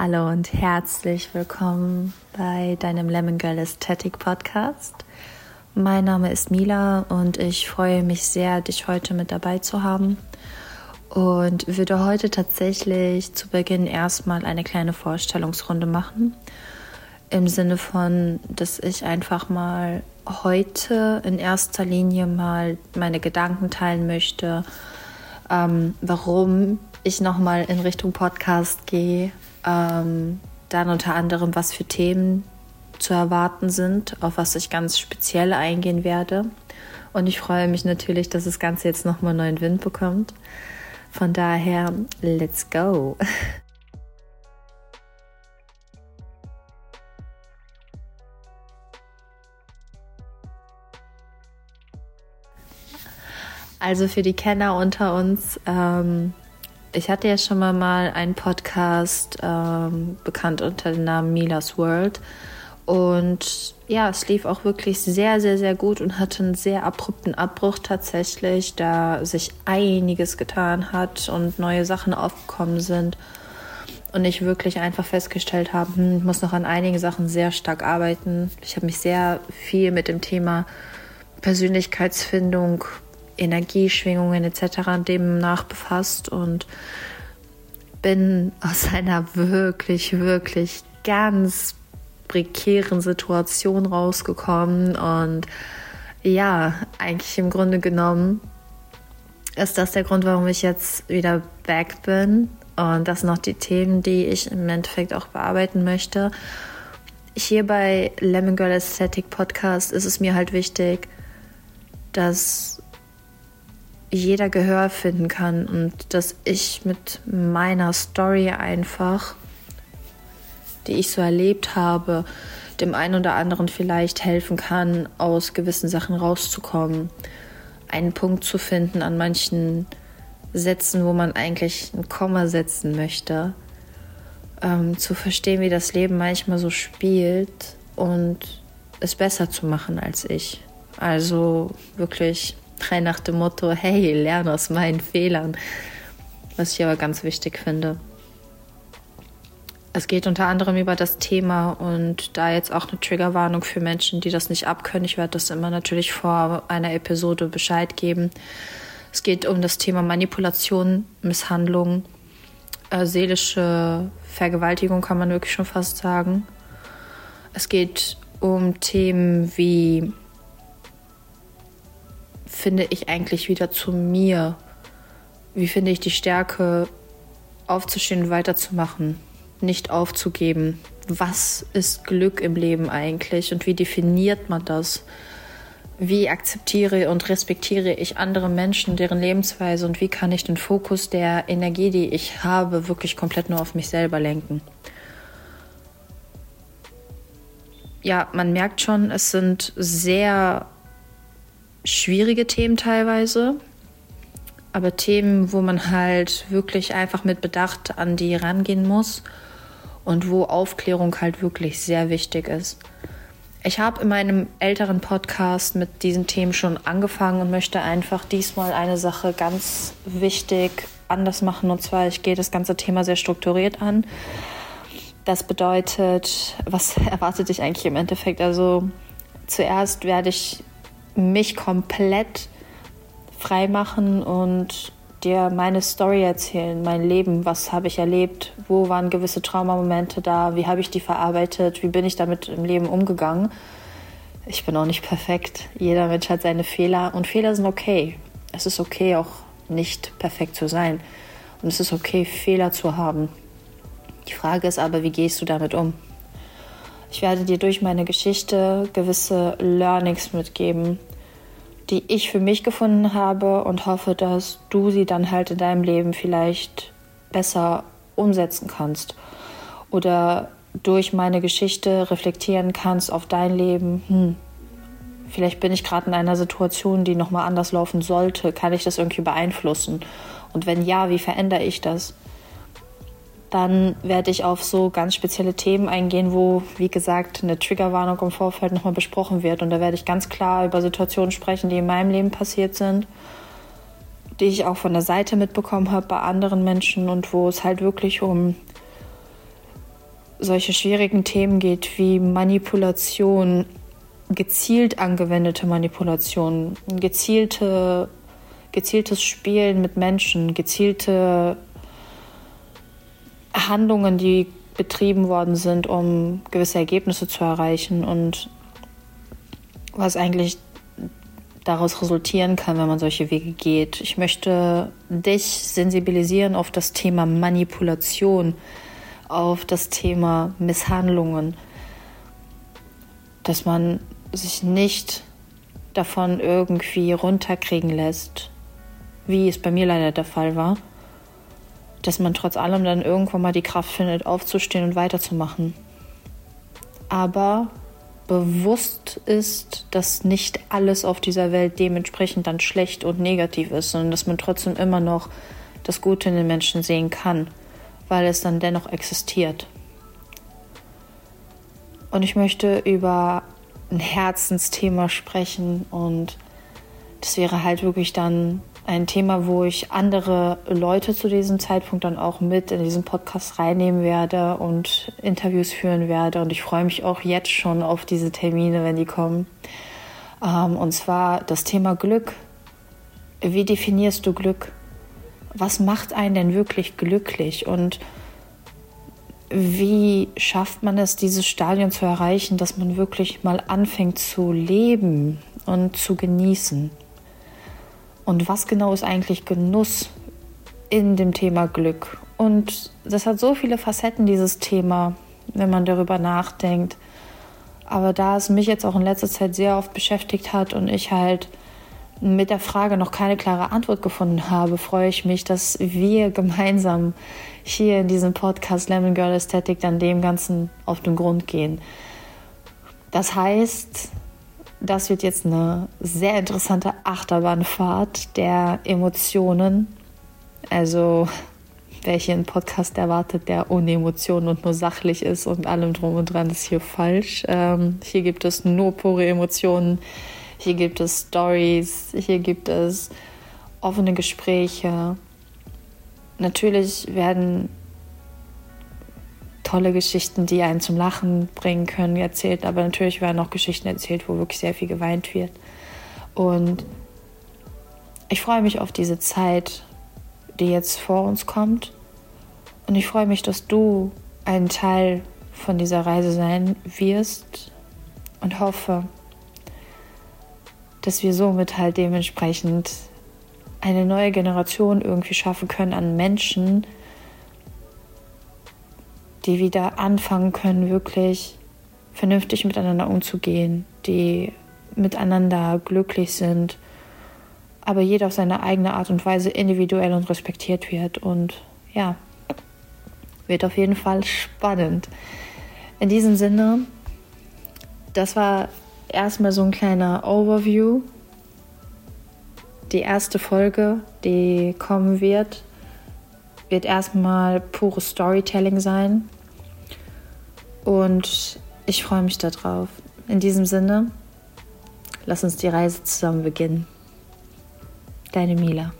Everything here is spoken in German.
Hallo und herzlich willkommen bei deinem Lemon Girl Aesthetic Podcast. Mein Name ist Mila und ich freue mich sehr, dich heute mit dabei zu haben und würde heute tatsächlich zu Beginn erstmal eine kleine Vorstellungsrunde machen. Im Sinne von, dass ich einfach mal heute in erster Linie mal meine Gedanken teilen möchte, ähm, warum ich nochmal in Richtung Podcast gehe, ähm, dann unter anderem, was für Themen zu erwarten sind, auf was ich ganz speziell eingehen werde. Und ich freue mich natürlich, dass das Ganze jetzt nochmal neuen Wind bekommt. Von daher, let's go. Also für die Kenner unter uns, ähm, ich hatte ja schon mal, mal einen Podcast ähm, bekannt unter dem Namen Milas World. Und ja, es lief auch wirklich sehr, sehr, sehr gut und hatte einen sehr abrupten Abbruch tatsächlich, da sich einiges getan hat und neue Sachen aufgekommen sind. Und ich wirklich einfach festgestellt habe, hm, ich muss noch an einigen Sachen sehr stark arbeiten. Ich habe mich sehr viel mit dem Thema Persönlichkeitsfindung Energieschwingungen etc. demnach befasst und bin aus einer wirklich, wirklich ganz prekären Situation rausgekommen und ja, eigentlich im Grunde genommen ist das der Grund, warum ich jetzt wieder back bin und das sind noch die Themen, die ich im Endeffekt auch bearbeiten möchte. Hier bei Lemon Girl Aesthetic Podcast ist es mir halt wichtig, dass jeder Gehör finden kann und dass ich mit meiner Story einfach, die ich so erlebt habe, dem einen oder anderen vielleicht helfen kann, aus gewissen Sachen rauszukommen, einen Punkt zu finden an manchen Sätzen, wo man eigentlich ein Komma setzen möchte, ähm, zu verstehen, wie das Leben manchmal so spielt und es besser zu machen als ich. Also wirklich Frei nach dem Motto, hey, lerne aus meinen Fehlern. Was ich aber ganz wichtig finde. Es geht unter anderem über das Thema und da jetzt auch eine Triggerwarnung für Menschen, die das nicht abkönnen. Ich werde das immer natürlich vor einer Episode Bescheid geben. Es geht um das Thema Manipulation, Misshandlung, äh, seelische Vergewaltigung, kann man wirklich schon fast sagen. Es geht um Themen wie finde ich eigentlich wieder zu mir? Wie finde ich die Stärke, aufzustehen und weiterzumachen, nicht aufzugeben? Was ist Glück im Leben eigentlich und wie definiert man das? Wie akzeptiere und respektiere ich andere Menschen, deren Lebensweise und wie kann ich den Fokus der Energie, die ich habe, wirklich komplett nur auf mich selber lenken? Ja, man merkt schon, es sind sehr schwierige Themen teilweise, aber Themen, wo man halt wirklich einfach mit Bedacht an die rangehen muss und wo Aufklärung halt wirklich sehr wichtig ist. Ich habe in meinem älteren Podcast mit diesen Themen schon angefangen und möchte einfach diesmal eine Sache ganz wichtig anders machen. Und zwar, ich gehe das ganze Thema sehr strukturiert an. Das bedeutet, was erwartet dich eigentlich im Endeffekt? Also zuerst werde ich mich komplett frei machen und dir meine Story erzählen, mein Leben, was habe ich erlebt, wo waren gewisse Traumamomente da, wie habe ich die verarbeitet, wie bin ich damit im Leben umgegangen. Ich bin auch nicht perfekt. Jeder Mensch hat seine Fehler und Fehler sind okay. Es ist okay, auch nicht perfekt zu sein. Und es ist okay, Fehler zu haben. Die Frage ist aber, wie gehst du damit um? Ich werde dir durch meine Geschichte gewisse Learnings mitgeben, die ich für mich gefunden habe und hoffe, dass du sie dann halt in deinem Leben vielleicht besser umsetzen kannst oder durch meine Geschichte reflektieren kannst auf dein Leben. Hm, vielleicht bin ich gerade in einer Situation, die nochmal anders laufen sollte. Kann ich das irgendwie beeinflussen? Und wenn ja, wie verändere ich das? Dann werde ich auf so ganz spezielle Themen eingehen, wo, wie gesagt, eine Triggerwarnung im Vorfeld nochmal besprochen wird. Und da werde ich ganz klar über Situationen sprechen, die in meinem Leben passiert sind, die ich auch von der Seite mitbekommen habe bei anderen Menschen und wo es halt wirklich um solche schwierigen Themen geht wie Manipulation, gezielt angewendete Manipulation, gezielte, gezieltes Spielen mit Menschen, gezielte Handlungen, die betrieben worden sind, um gewisse Ergebnisse zu erreichen und was eigentlich daraus resultieren kann, wenn man solche Wege geht. Ich möchte dich sensibilisieren auf das Thema Manipulation, auf das Thema Misshandlungen, dass man sich nicht davon irgendwie runterkriegen lässt, wie es bei mir leider der Fall war, dass man trotz allem dann irgendwann mal die Kraft findet, aufzustehen und weiterzumachen. Aber bewusst ist, dass nicht alles auf dieser Welt dementsprechend dann schlecht und negativ ist, sondern dass man trotzdem immer noch das Gute in den Menschen sehen kann, weil es dann dennoch existiert. Und ich möchte über ein Herzensthema sprechen und das wäre halt wirklich dann ein Thema, wo ich andere Leute zu diesem Zeitpunkt dann auch mit in diesen Podcast reinnehmen werde und Interviews führen werde. Und ich freue mich auch jetzt schon auf diese Termine, wenn die kommen. Ähm, und zwar das Thema Glück. Wie definierst du Glück? Was macht einen denn wirklich glücklich? Und wie schafft man es, dieses Stadion zu erreichen, dass man wirklich mal anfängt zu leben und zu genießen? Und was genau ist eigentlich Genuss in dem Thema Glück? Und das hat so viele Facetten, dieses Thema, wenn man darüber nachdenkt. Aber da es mich jetzt auch in letzter Zeit sehr oft beschäftigt hat und ich halt mit der Frage noch keine klare Antwort gefunden habe, freue ich mich, dass wir gemeinsam hier in diesem Podcast Lemon Girl Aesthetic dann dem Ganzen auf den Grund gehen. Das heißt, das wird jetzt eine sehr interessante Achterbahnfahrt der Emotionen. Also, wer hier einen Podcast erwartet, der ohne Emotionen und nur sachlich ist und allem drum und dran, ist hier falsch. Ähm, hier gibt es nur pure Emotionen hier gibt es Stories, hier gibt es offene Gespräche. Natürlich werden tolle Geschichten, die einen zum Lachen bringen können, erzählt, aber natürlich werden auch Geschichten erzählt, wo wirklich sehr viel geweint wird. Und ich freue mich auf diese Zeit, die jetzt vor uns kommt. Und ich freue mich, dass du ein Teil von dieser Reise sein wirst und hoffe, dass wir somit halt dementsprechend eine neue Generation irgendwie schaffen können an Menschen, die wieder anfangen können, wirklich vernünftig miteinander umzugehen, die miteinander glücklich sind, aber jeder auf seine eigene Art und Weise individuell und respektiert wird. Und ja, wird auf jeden Fall spannend. In diesem Sinne, das war erstmal so ein kleiner Overview. Die erste Folge, die kommen wird, wird erstmal pures Storytelling sein. Und ich freue mich darauf. In diesem Sinne, lass uns die Reise zusammen beginnen. Deine Mila.